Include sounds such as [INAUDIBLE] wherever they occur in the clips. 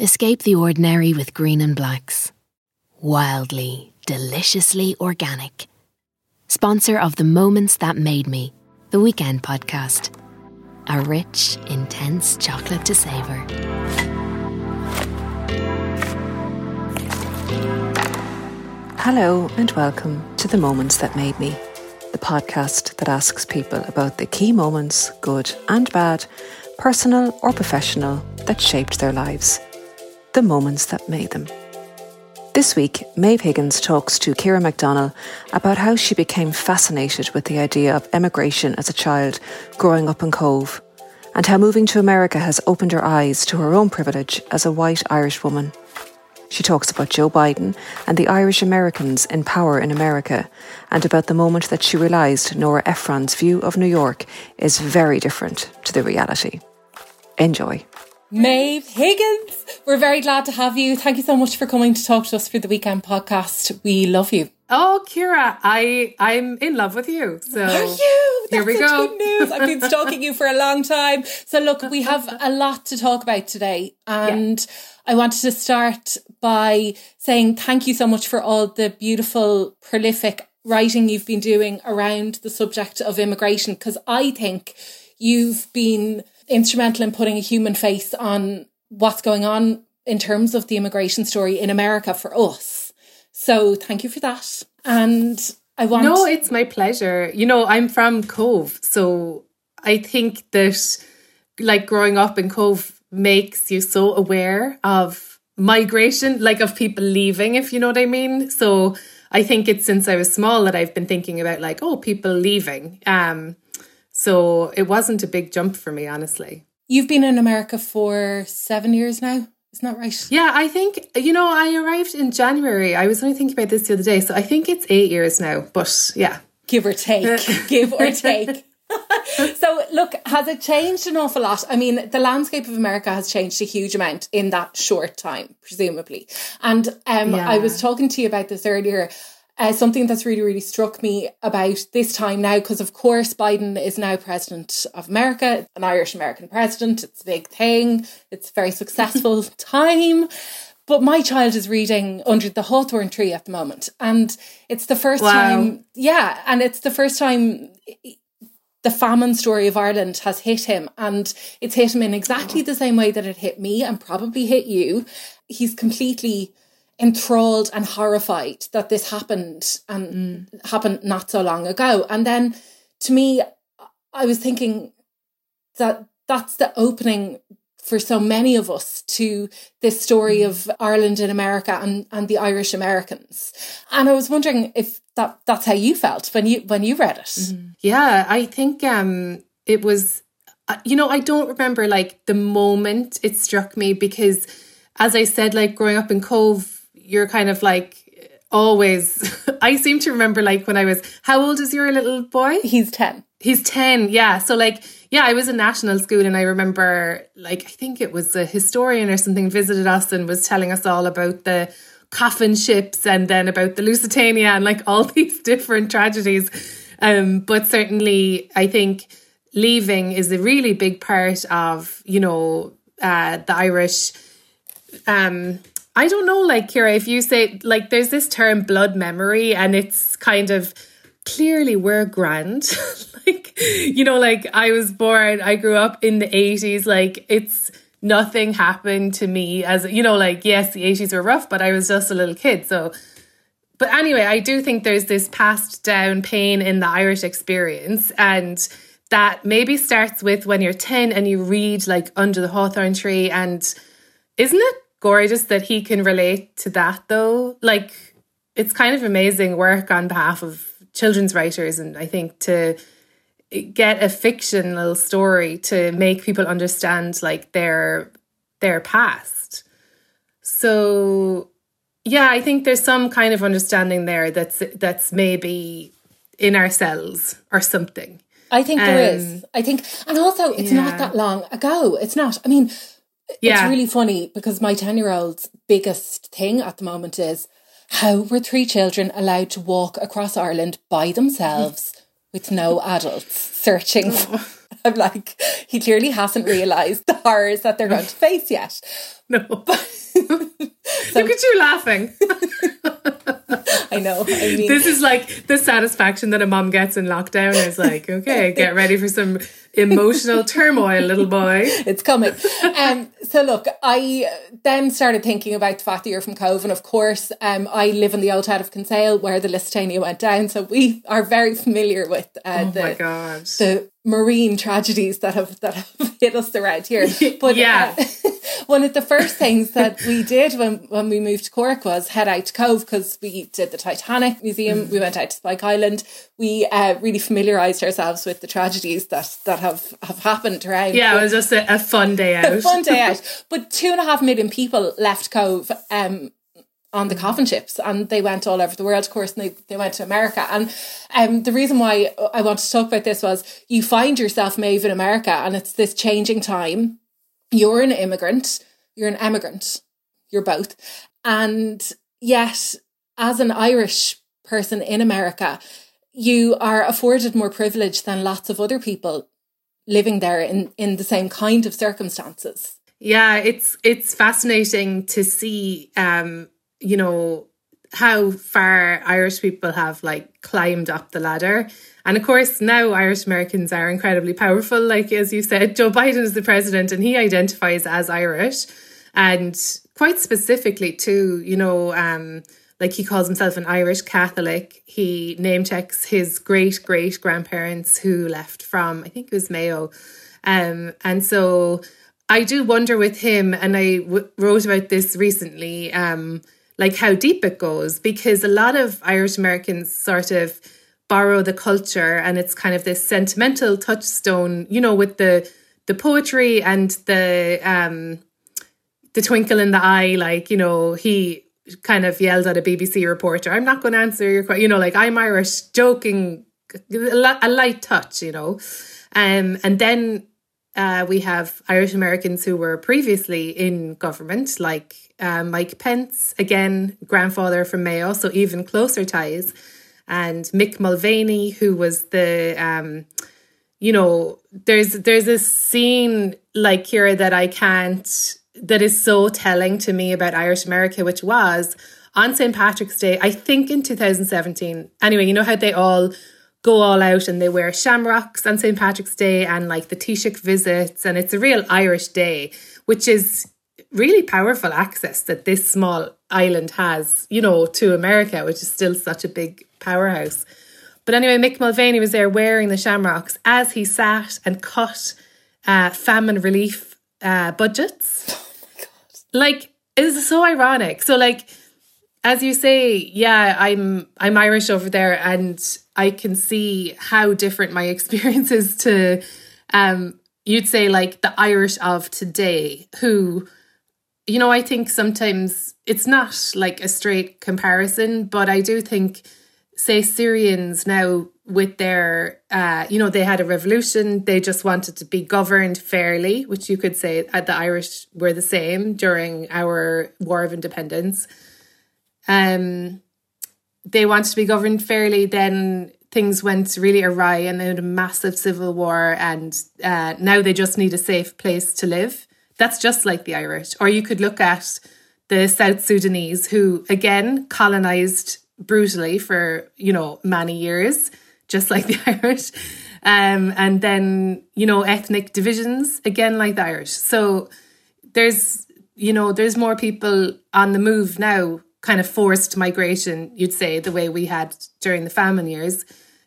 Escape the ordinary with green and blacks. Wildly, deliciously organic. Sponsor of the Moments That Made Me, the weekend podcast. A rich, intense chocolate to savour. Hello, and welcome to The Moments That Made Me, the podcast that asks people about the key moments, good and bad, personal or professional, that shaped their lives. The moments that made them. This week, Maeve Higgins talks to Ciara McDonnell about how she became fascinated with the idea of emigration as a child growing up in Cobh, and how moving to America has opened her eyes to her own privilege as a white Irish woman. She talks about Joe Biden and the Irish Americans in power in America, and about the moment that she realised Nora Ephron's view of New York is very different to the reality. Enjoy. Maeve Higgins, we're very glad to have you. Thank you so much for coming to talk to us for the weekend podcast. We love you. Oh, Ciara, I I'm in love with you. So Are you? Here we That's go. Good news. I've been [LAUGHS] stalking you for a long time. So look, we have a lot to talk about today, and I wanted to start by saying thank you so much for all the beautiful, prolific writing you've been doing around the subject of immigration, because I think you've been instrumental in putting a human face on what's going on in terms of the immigration story in America for us. So thank you for that. And I want No, it's my pleasure. You know, I'm from Cobh, so I think that like growing up in Cobh makes you so aware of migration, like of people leaving, if you know what I mean. So I think it's since I was small that I've been thinking about like, oh, people leaving. Um so it wasn't a big jump for me, honestly. You've been in America for seven years now, isn't that right? Yeah, I think, you know, I arrived in January. I was only thinking about this the other day. So I think it's eight years now. But yeah. Give or take, [LAUGHS] give or take. [LAUGHS] so, look, has it changed an awful lot? I mean, the landscape of America has changed a huge amount in that short time, presumably. And um, Yeah. I was talking to you about this earlier. Uh, something that's really, really struck me about this time now, because of course Biden is now president of America, an Irish American president. It's a big thing. It's a very successful [LAUGHS] time. But my child is reading Under the Hawthorn Tree at the moment. And it's the first Wow. time, yeah, and it's the first time the famine story of Ireland has hit him. And it's hit him in exactly the same way that it hit me and probably hit you. He's completely enthralled and horrified that this happened and happened not so long ago. And then to me, I was thinking that that's the opening for so many of us to this story of Ireland in America and, and the Irish Americans. And I was wondering if that that's how you felt when you when you read it. Yeah, I think um it was uh, you know, I don't remember like the moment it struck me because as I said like growing up in Cobh, you're kind of like always [LAUGHS] I seem to remember like when I was how old is your little boy? He's 10. He's 10, yeah. So, like, yeah, I was in national school and I remember, like, I think it was a historian or something visited us and was telling us all about the coffin ships and then about the Lusitania and like all [LAUGHS] these different tragedies. Um, but certainly, I think leaving is a really big part of, you know, uh, the Irish. Um, I don't know, like, Ciara, if you say, like, there's this term blood memory and it's kind of clearly we're grand. [LAUGHS] like, you know, like I was born, I grew up in the 80s. Like, it's nothing happened to me as you know like yes the 80s were rough but i was just a little kid so but anyway i do think there's this passed down pain in the irish experience and that maybe starts with when you're 10 and you read like under the hawthorn tree and isn't it gorgeous that he can relate to that though like it's kind of amazing work on behalf of children's writers and i think to get a fictional story to make people understand like their their past. So yeah, I think there's some kind of understanding there that's that's maybe in ourselves or something. I think there um, is. I think, and also it's yeah. not that long ago. It's not. I mean, yeah. it's really funny because my ten year old's biggest thing at the moment is how were three children allowed to walk across Ireland by themselves with no adults searching. [LAUGHS] I'm like, he clearly hasn't realised the horrors that they're going to face yet. No. [LAUGHS] so, Look at you laughing. [LAUGHS] [LAUGHS] I know. I mean, this is like the satisfaction that a mom gets in lockdown is like, okay, get ready for some emotional turmoil, little boy. It's coming. Um, so look, I then started thinking about the fact that you're from Cobh, and of course, um, I live in the old town of Kinsale where the Lusitania went down, so we are very familiar with uh, oh the, the marine tragedies that have that have [LAUGHS] hit us around here. [LAUGHS] But yeah. Uh, one of the first things that we did when, when we moved to Cork was head out to Cobh because we did the Titanic Museum. Mm. We went out to Spike Island. We uh, really familiarised ourselves with the tragedies that that have, have happened around. Yeah, but, it was just a, a, fun day out. A fun day [LAUGHS] out. But two and a half million people left Cobh um, on the coffin ships and they went all over the world of course and they, they went to america and um, the reason why i want to talk about this was you find yourself Maeve in america and it's this changing time you're an immigrant, you're an emigrant, you're both. And yet, as an Irish person in America, you are afforded more privilege than lots of other people living there in, in the same kind of circumstances. Yeah, it's it's fascinating to see um, you know, how far Irish people have like climbed up the ladder. And of course, now Irish Americans are incredibly powerful. Like, as you said, Joe Biden is the president and he identifies as Irish. And quite specifically, too, you know, um, like he calls himself an Irish Catholic. He name checks his great great grandparents who left from, I think it was Mayo. Um, and so I do wonder with him, and I w- wrote about this recently. Um, like how deep it goes because a lot of Irish Americans sort of borrow the culture and it's kind of this sentimental touchstone, you know, with the the poetry and the um the twinkle in the eye, like, you know, he kind of yelled at a BBC reporter, I'm not going to answer your question, you know, like I'm Irish, joking, a light touch, you know. Um, and then uh, we have Irish Americans who were previously in government, like uh, Mike Pence, again, grandfather from Mayo, so even closer ties, and Mick Mulvaney, who was the, um, you know, there's there's a scene like here that I can't that is so telling to me about Irish America, which was on St. Patrick's Day, I think in 2017. Anyway, you know how they all go all out and they wear shamrocks on St. Patrick's Day and like the Taoiseach visits, and it's a real Irish day, which is really powerful access that this small island has, you know, to America, which is still such a big powerhouse. But anyway, Mick Mulvaney was there wearing the shamrocks as he sat and cut uh, famine relief uh, budgets. [LAUGHS] Oh my God. Like, it's so ironic. So, like, as you say, yeah, I'm I'm Irish over there, and I can see how different my [LAUGHS] experience is to, um, you'd say like the Irish of today, who you know, I think sometimes it's not like a straight comparison, but I do think, say, Syrians now with their, uh, you know, they had a revolution, they just wanted to be governed fairly, which you could say uh, the Irish were the same during our War of Independence. Um, they wanted to be governed fairly, then things went really awry and they had a massive civil war, and uh, now they just need a safe place to live. That's just like the Irish. Or you could look at the South Sudanese who, again, colonized brutally for, you know, many years, just like the [LAUGHS] Irish. Um, and then, you know, ethnic divisions, again, like the Irish. So there's you know there's more people on the move now kind of forced migration you'd say the way we had during the famine years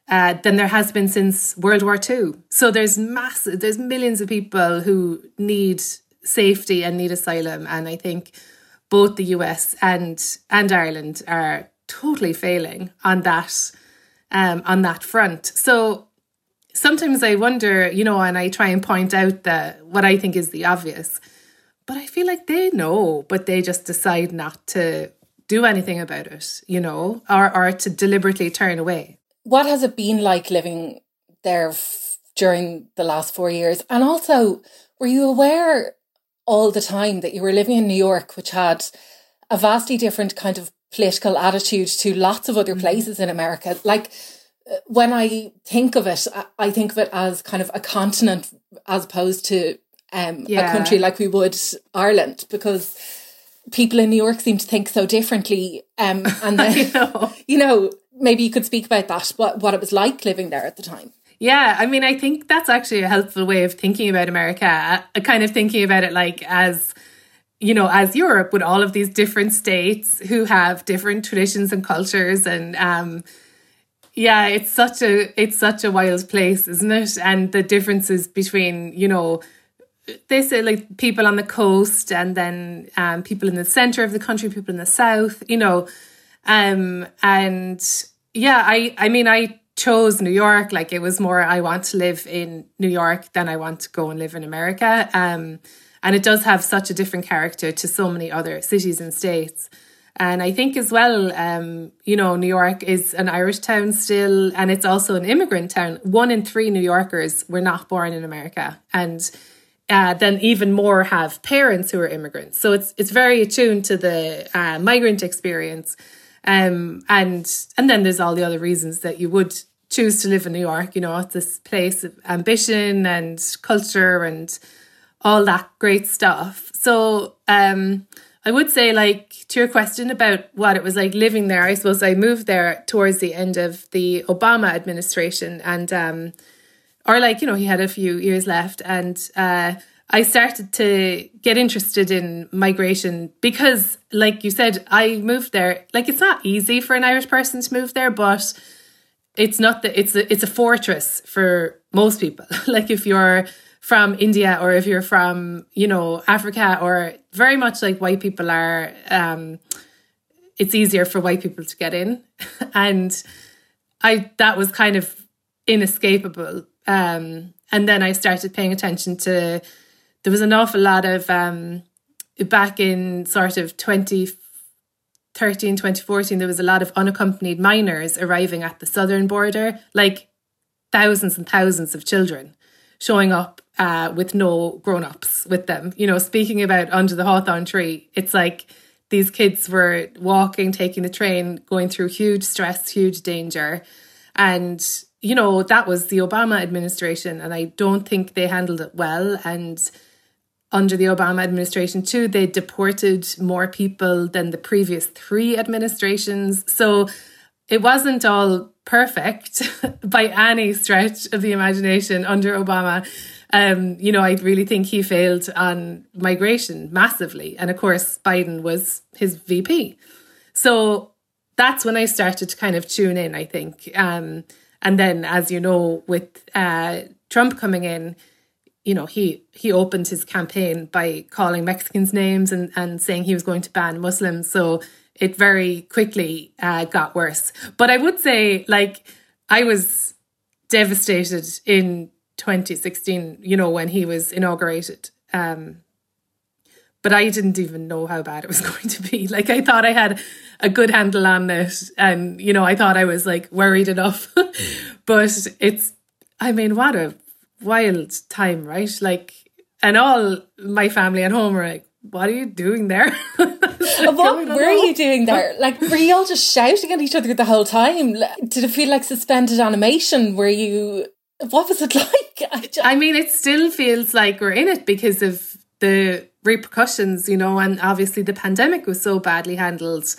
uh, than there has been since world war ii so there's massive there's millions of people who need safety and need asylum and i think both the us and and ireland are totally failing on that um, on that front so sometimes i wonder you know and i try and point out that what i think is the obvious but I feel like they know, but they just decide not to do anything about it, you know, or, or to deliberately turn away. What has it been like living there f- during the last four years? And also, were you aware all the time that you were living in New York, which had a vastly different kind of political attitude to lots of other mm-hmm. places in America? Like, uh, when I think of it, I think of it as kind of a continent as opposed to um, yeah. a country like we would Ireland because people in New York seem to think so differently. Um, and [LAUGHS] then, know. you know, maybe you could speak about that, what, what it was like living there at the time. Yeah, I mean, I think that's actually a helpful way of thinking about America, uh, kind of thinking about it like as, you know, as Europe with all of these different states who have different traditions and cultures and, um, yeah, it's such a it's such a wild place, isn't it? And the differences between, you know, they say like people on the coast and then um, people in the center of the country, people in the south, you know, um, and yeah, I I mean I chose New York like it was more I want to live in New York than I want to go and live in America, um, and it does have such a different character to so many other cities and states. And I think as well, um, you know, New York is an Irish town still, and it's also an immigrant town. One in three New Yorkers were not born in America, and uh, then even more have parents who are immigrants. So it's it's very attuned to the uh, migrant experience, um, and and then there's all the other reasons that you would choose to live in New York. You know, it's this place of ambition and culture and all that great stuff. So um, I would say, like to your question about what it was like living there. I suppose I moved there towards the end of the Obama administration, and um, or like you know he had a few years left and uh, i started to get interested in migration because like you said i moved there. Like it's not easy for an irish person to move there but it's not that it's a, it's a fortress for most people. [LAUGHS] Like if you're from india or if you're from you know africa or very much like white people are um, it's easier for white people to get in. [LAUGHS] And i that was kind of inescapable. Um, and then I started paying attention to, there was an awful lot of, um, back in sort of 2013, 2014, there was a lot of unaccompanied minors arriving at the southern border, like thousands and thousands of children showing up uh, with no grown ups with them. You know, speaking about under the hawthorn tree, it's like these kids were walking, taking the train, going through huge stress, huge danger. And you know, that was the Obama administration, and I don't think they handled it well. And under the Obama administration, too, they deported more people than the previous three administrations. So it wasn't all perfect [LAUGHS] by any stretch of the imagination under Obama. Um, you know, I really think he failed on migration massively. And of course, Biden was his VP. So that's when I started to kind of tune in, I think. Um, and then, as you know, with uh, Trump coming in, you know, he he opened his campaign by calling Mexicans names and, and saying he was going to ban Muslims. So it very quickly uh, got worse. But I would say, like, I was devastated in 2016, you know, when he was inaugurated. Um, but I didn't even know how bad it was [LAUGHS] going to be. Like I thought I had a good handle on it, and you know I thought I was like worried enough, [LAUGHS] but it's. I mean, what a wild time, right? Like, and all my family at home were like, "What are you doing there?" [LAUGHS] what were you doing there? [LAUGHS] Like, were you all just shouting at each other the whole time? Did it feel like suspended animation? Were you? What was it [LAUGHS] like? I, just... I mean, it still feels like we're in it because of the repercussions, you know, and obviously the pandemic was so badly handled.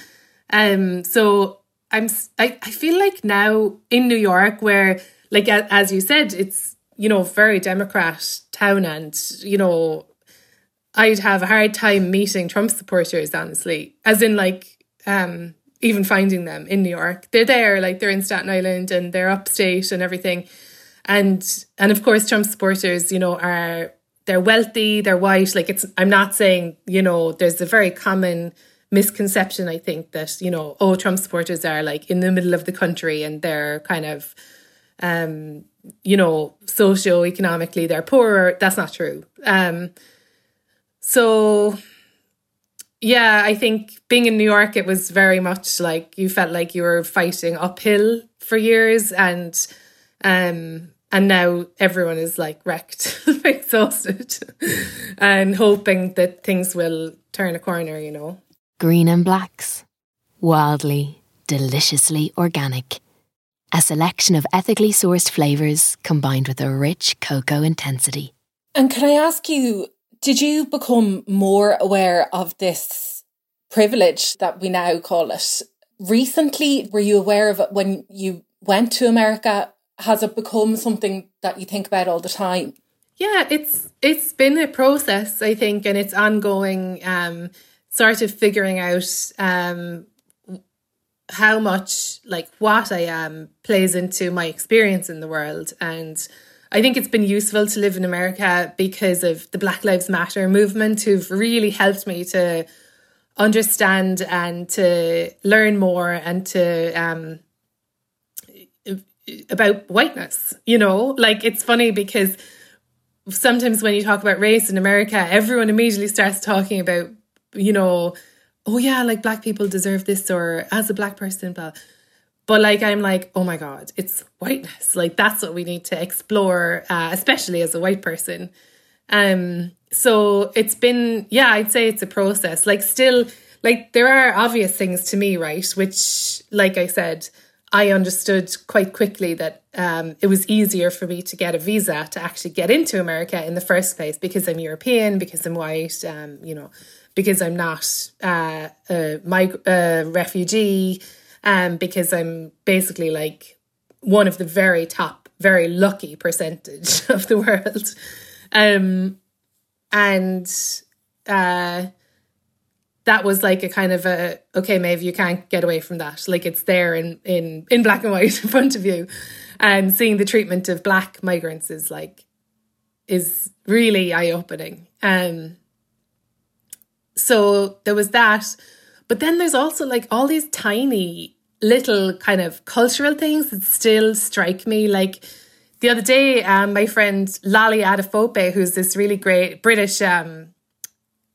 Um, so I'm, I, I feel like now in New York, where, like, as you said, it's, you know, very Democrat town and, you know, I'd have a hard time meeting Trump supporters, honestly, as in like um, even finding them in New York. They're there, like they're in Staten Island and they're upstate and everything. And and of course, Trump supporters, you know, are they're wealthy, they're white. Like it's, I'm not saying, you know, there's a very common misconception, I think, that, you know, oh, Trump supporters are like in the middle of the country and they're kind of, um, you know, socio-economically they're poorer. That's not true. Um, so yeah, I think being in New York, it was very much like you felt like you were fighting uphill for years and um and now everyone is like wrecked, [LAUGHS] exhausted, [LAUGHS] and hoping that things will turn a corner, you know. Green and blacks. Wildly, deliciously organic. A selection of ethically sourced flavours combined with a rich cocoa intensity. And can I ask you, did you become more aware of this privilege that we now call it recently? Were you aware of it when you went to America has it become something that you think about all the time? Yeah, it's it's been a process, I think, and it's ongoing. Um, sort of figuring out um, how much like what I am plays into my experience in the world, and I think it's been useful to live in America because of the Black Lives Matter movement, who've really helped me to understand and to learn more and to um, about whiteness, you know? Like it's funny because sometimes when you talk about race in America, everyone immediately starts talking about, you know, oh yeah, like black people deserve this or as a black person, blah. But like I'm like, oh my god, it's whiteness. Like that's what we need to explore, uh, especially as a white person. Um, so it's been, yeah, I'd say it's a process. Like still, like there are obvious things to me, right? Which, like I said, I understood quite quickly that um, it was easier for me to get a visa to actually get into America in the first place because I'm European, because I'm white, um, you know, because I'm not uh, a mig- uh, refugee, um, because I'm basically like one of the very top, very lucky percentage [LAUGHS] of the world. Um, and uh, that was like a kind of a okay Maeve you can't get away from that. Like it's there in in in black and white [LAUGHS] in front of you. And seeing the treatment of black migrants is like is really eye-opening. Um so there was that but then there's also like all these tiny little kind of cultural things that still strike me like the other day um my friend Lolly Adefope, who's this really great British um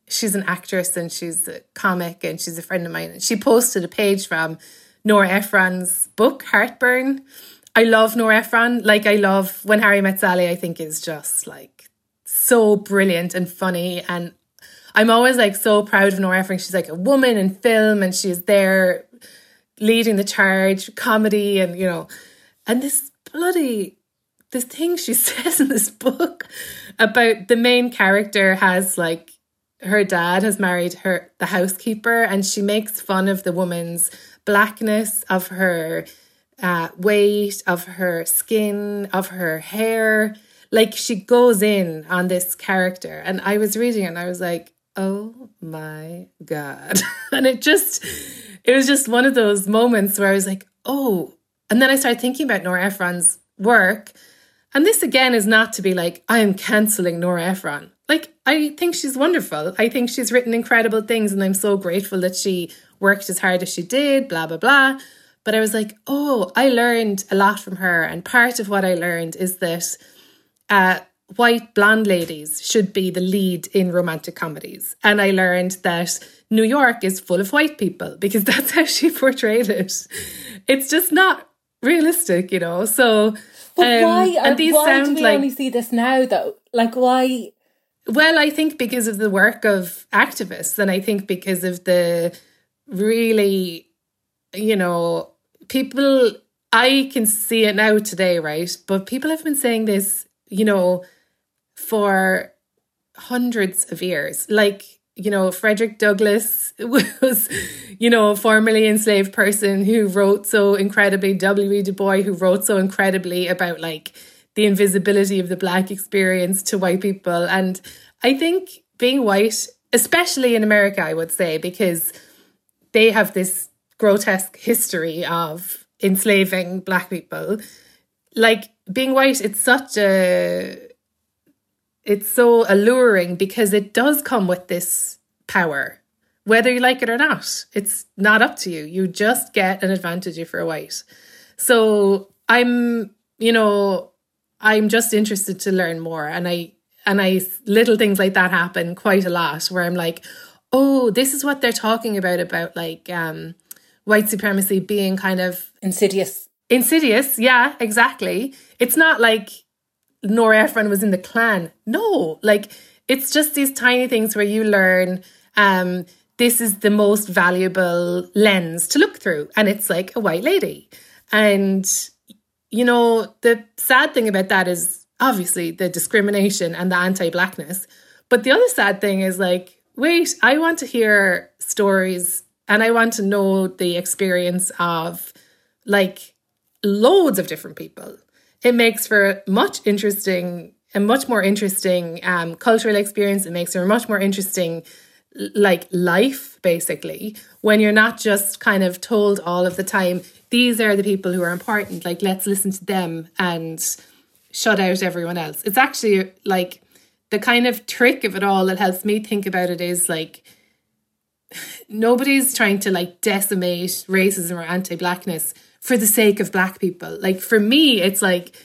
she's an actress and she's a comic and she's a friend of mine. She posted a page from Nora Ephron's book, Heartburn. I love Nora Ephron. Like I love When Harry Met Sally, I think is just like so brilliant and funny. And I'm always like so proud of Nora Ephron. She's like a woman in film and she's there leading the charge, comedy and you know, and this bloody this thing she [LAUGHS] says in this book about the main character has like her dad has married her the housekeeper and she makes fun of the woman's blackness of her uh, weight of her skin of her hair like she goes in on this character and i was reading and i was like oh my god. [LAUGHS] And it just it was just one of those moments where i was like oh. And then i started thinking about nora ephron's work. And this again is not to be like i am cancelling nora ephron. Like I think she's wonderful. I think she's written incredible things and I'm so grateful that she worked as hard as she did, blah blah blah. But I was like, "Oh, I learned a lot from her. And part of what I learned is that uh white blonde ladies should be the lead in romantic comedies. And I learned that New York is full of white people because [LAUGHS] that's how she portrayed it. It's just not realistic, you know. So but um, why? And these why sound do we like, only see this now, though? Like, why? Well, I think because of the work of activists, and I think because of the really, you know, people, I can see it now today, right? But people have been saying this, you know, for hundreds of years. Like, you know, Frederick Douglass [LAUGHS] was, you know, a formerly enslaved person who wrote so incredibly, W.E. Du Bois, who wrote so incredibly about like the invisibility of the black experience to white people. And I think being white, especially in America, I would say, because they have this grotesque history of enslaving black people. Like being white, it's such a it's so alluring because it does come with this power, whether you like it or not. It's not up to you. You just get an advantage if you're white. So I'm, you know, I'm just interested to learn more. And I, and I, little things like that happen quite a lot where I'm like, oh, this is what they're talking about, about like um, white supremacy being kind of insidious. Insidious, yeah, exactly. It's not like Nora Ephron was in the Klan. No, like it's just these tiny things where you learn um, this is the most valuable lens to look through. And it's like a white lady. And, you know, the sad thing about that is obviously the discrimination and the anti blackness. But the other sad thing is like, wait, I want to hear stories and I want to know the experience of like loads of different people it makes for much interesting a much more interesting um, cultural experience. It makes for a much more interesting like life basically when you're not just kind of told all of the time these are the people who are important. Like let's listen to them and shut out everyone else. It's actually like the kind of trick of it all that helps me think about it is like [SIGHS] nobody's trying to like decimate racism or anti-blackness for the sake of black people. Like for me, it's like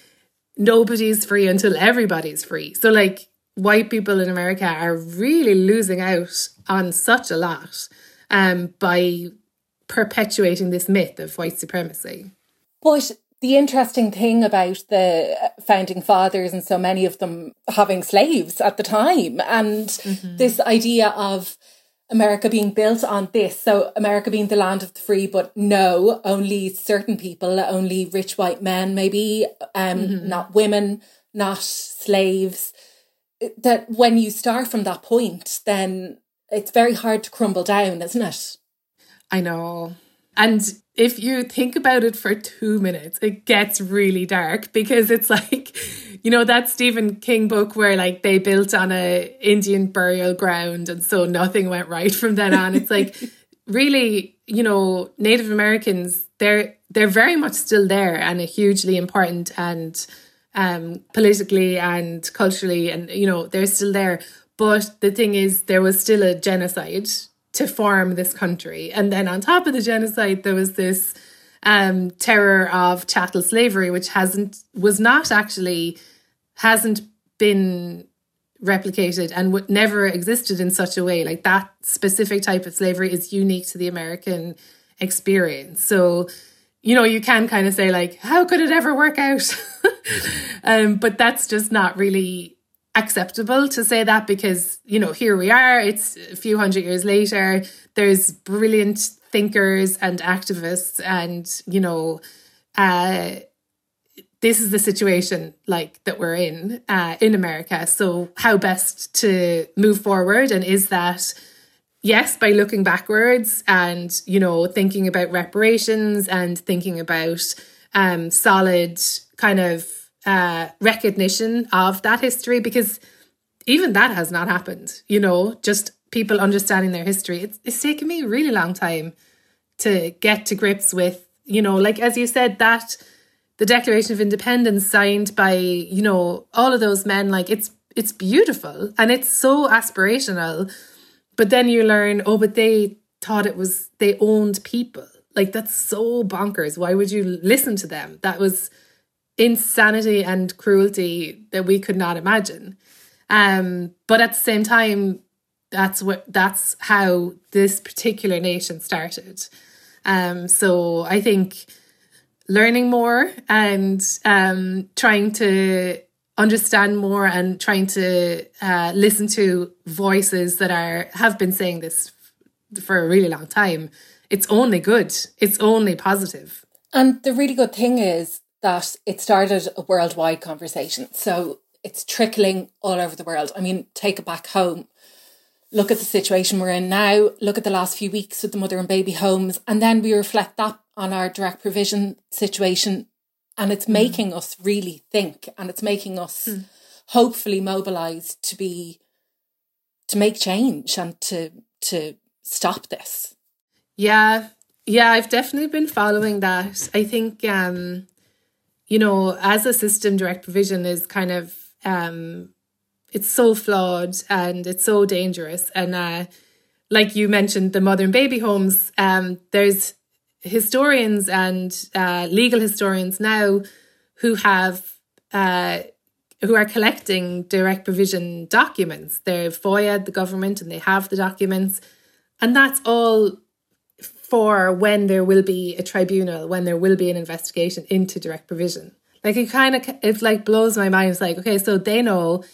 nobody's free until everybody's free. So like white people in America are really losing out on such a lot um, by perpetuating this myth of white supremacy. But the interesting thing about the founding fathers and so many of them having slaves at the time and mm-hmm. this idea of America being built on this. So, America being the land of the free, but no, only certain people, only rich white men, maybe, um, mm-hmm. not women, not slaves. That when you start from that point, then it's very hard to crumble down, isn't it? I know. And if you think about it for two minutes, it gets really dark because it's [LAUGHS] like, you know, that Stephen King book where like they built on a Indian burial ground and so nothing went right from then on. It's like [LAUGHS] really, you know, Native Americans, they're they're very much still there and a hugely important and um politically and culturally and you know, they're still there. But the thing is there was still a genocide to form this country. And then on top of the genocide, there was this um, terror of chattel slavery, which hasn't was not actually hasn't been replicated and w- never existed in such a way. Like that specific type of slavery is unique to the American experience. So, you know, you can kind of say like, how could it ever work out? [LAUGHS] um, but that's just not really acceptable to say that because you know here we are it's a few hundred years later there's brilliant thinkers and activists and you know uh this is the situation like that we're in uh, in America. So how best to move forward, and is that yes by looking backwards and you know thinking about reparations and thinking about um, solid kind of uh, recognition of that history because even that has not happened. You know, just people understanding their history. It's, it's taken me a really long time to get to grips with, you know, like as you said, that the Declaration of Independence signed by, you know, all of those men, like it's it's beautiful and it's so aspirational. But then you learn, oh, but they thought it was they owned people. Like that's so bonkers. Why would you listen to them? That was insanity and cruelty that we could not imagine. Um, but at the same time, that's what that's how this particular nation started. Um, so I think learning more and um, trying to understand more and trying to uh, listen to voices that are have been saying this for a really long time. It's only good. It's only positive. And the really good thing is that it started a worldwide conversation. So it's trickling all over the world. I mean, take it back home. Look at the situation we're in now. Look at the last few weeks with the mother and baby homes. And then we reflect that on our direct provision situation. And it's mm. making us really think and it's making us mm. hopefully mobilise to be to make change and to to stop this. Yeah, yeah, I've definitely been following that. I think, um, you know, as a system, direct provision is kind of um, it's so flawed and it's so dangerous. And uh, like you mentioned, the mother and baby homes, um, there's historians and uh, legal historians now who have uh, who are collecting direct provision documents. They're FOIA the government and they have the documents, and that's all for when there will be a tribunal, when there will be an investigation into direct provision. Like it kind of it like blows my mind. It's like okay, so they know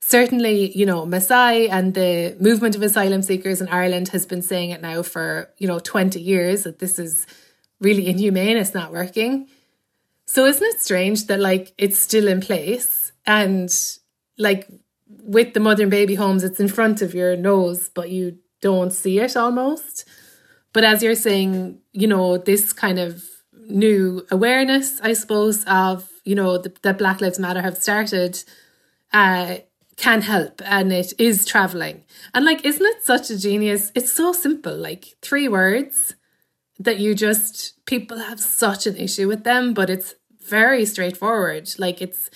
certainly, you know, MASI and the movement of asylum seekers in Ireland has been saying it now for, you know, 20 years that this is really inhumane, it's not working. So isn't it strange that like it's still in place and like with the mother and baby homes, it's in front of your nose, but you don't see it almost. But as you're saying, you know, this kind of new awareness, I suppose, of, you know, the, that Black Lives Matter have started, uh, can help and it is traveling. And like, isn't it such a genius? It's so simple, like three words that you just, people have such an issue with them, but it's very straightforward. Like, it's,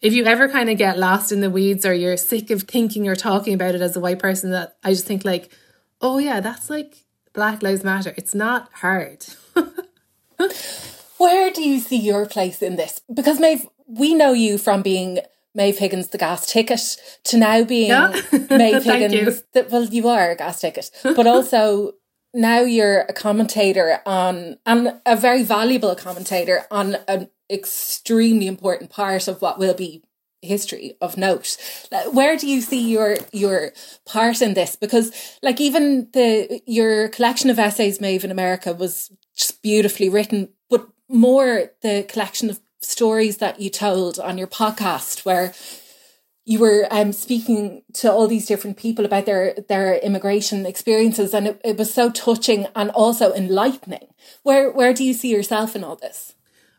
if you ever kind of get lost in the weeds or you're sick of thinking or talking about it as a white person, that I just think, like, oh, yeah, that's like Black Lives Matter. It's not hard. [LAUGHS] Where do you see your place in this? Because Maeve, we know you from being Maeve Higgins the gas ticket to now being yeah. [LAUGHS] Maeve Higgins. You. well, you are a gas ticket, but also now you're a commentator on and a very valuable commentator on an extremely important part of what will be history of note. Where do you see your your part in this? Because like even the your collection of essays Maeve in America was just beautifully written but more the collection of stories that you told on your podcast where you were um, speaking to all these different people about their their immigration experiences and it, it was so touching and also enlightening. Where where do you see yourself in all this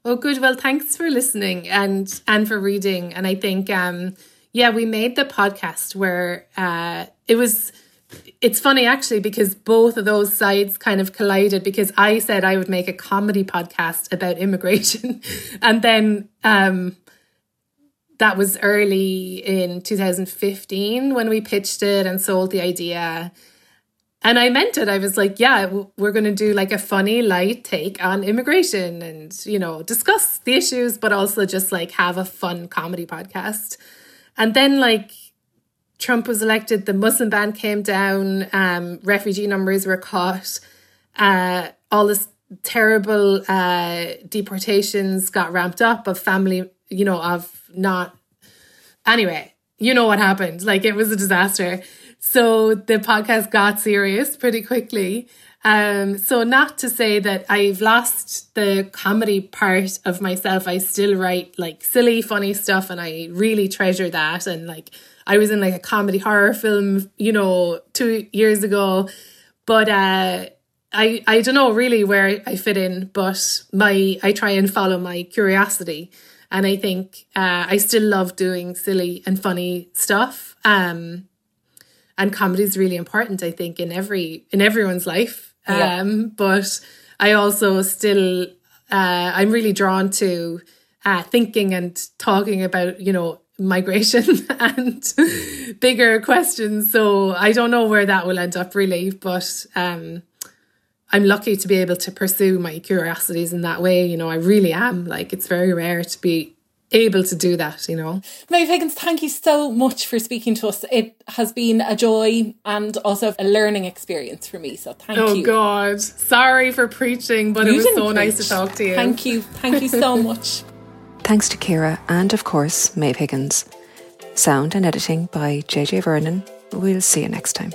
oh good. Well thanks for listening and and for reading. And i think um yeah we made the podcast where uh it was it's funny actually because both of those sides kind of collided because I said I would make a comedy podcast about immigration. [LAUGHS] And then um that was early in 2015 when we pitched it and sold the idea and I meant it. I was like, yeah, we're going to do like a funny, light take on immigration and, you know, discuss the issues, but also just like have a fun comedy podcast. And then, like, Trump was elected, the Muslim ban came down, um, refugee numbers were cut, uh, all this terrible uh, deportations got ramped up of family, you know, of not. Anyway, you know what happened. Like it was a disaster. So the podcast got serious pretty quickly. Um, so not to say that I've lost the comedy part of myself. I still write like silly, funny stuff and I really treasure that. And like I was in like a comedy horror film, you know, two years ago. But uh I I don't know really where I fit in, but my I try and follow my curiosity. And I think uh, I still love doing silly and funny stuff. Um, and comedy is really important, I think, in every in everyone's life. Yeah. Um, but I also still uh, I'm really drawn to uh, thinking and talking about you know migration [LAUGHS] and bigger questions. So I don't know where that will end up really, but um, I'm lucky to be able to pursue my curiosities in that way. You know, I really am. Like it's very rare to be able to do that, you know. Maeve Higgins, thank you so much for speaking to us. It has been a joy and also a learning experience for me. So thank oh you. Oh God. Sorry for preaching, but you it was so preach. nice to talk to you. Thank you. Thank you so [LAUGHS] much. Thanks to Ciara and, of course, Maeve Higgins. Sound and editing by JJ Vernon. We'll see you next time.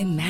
Imagine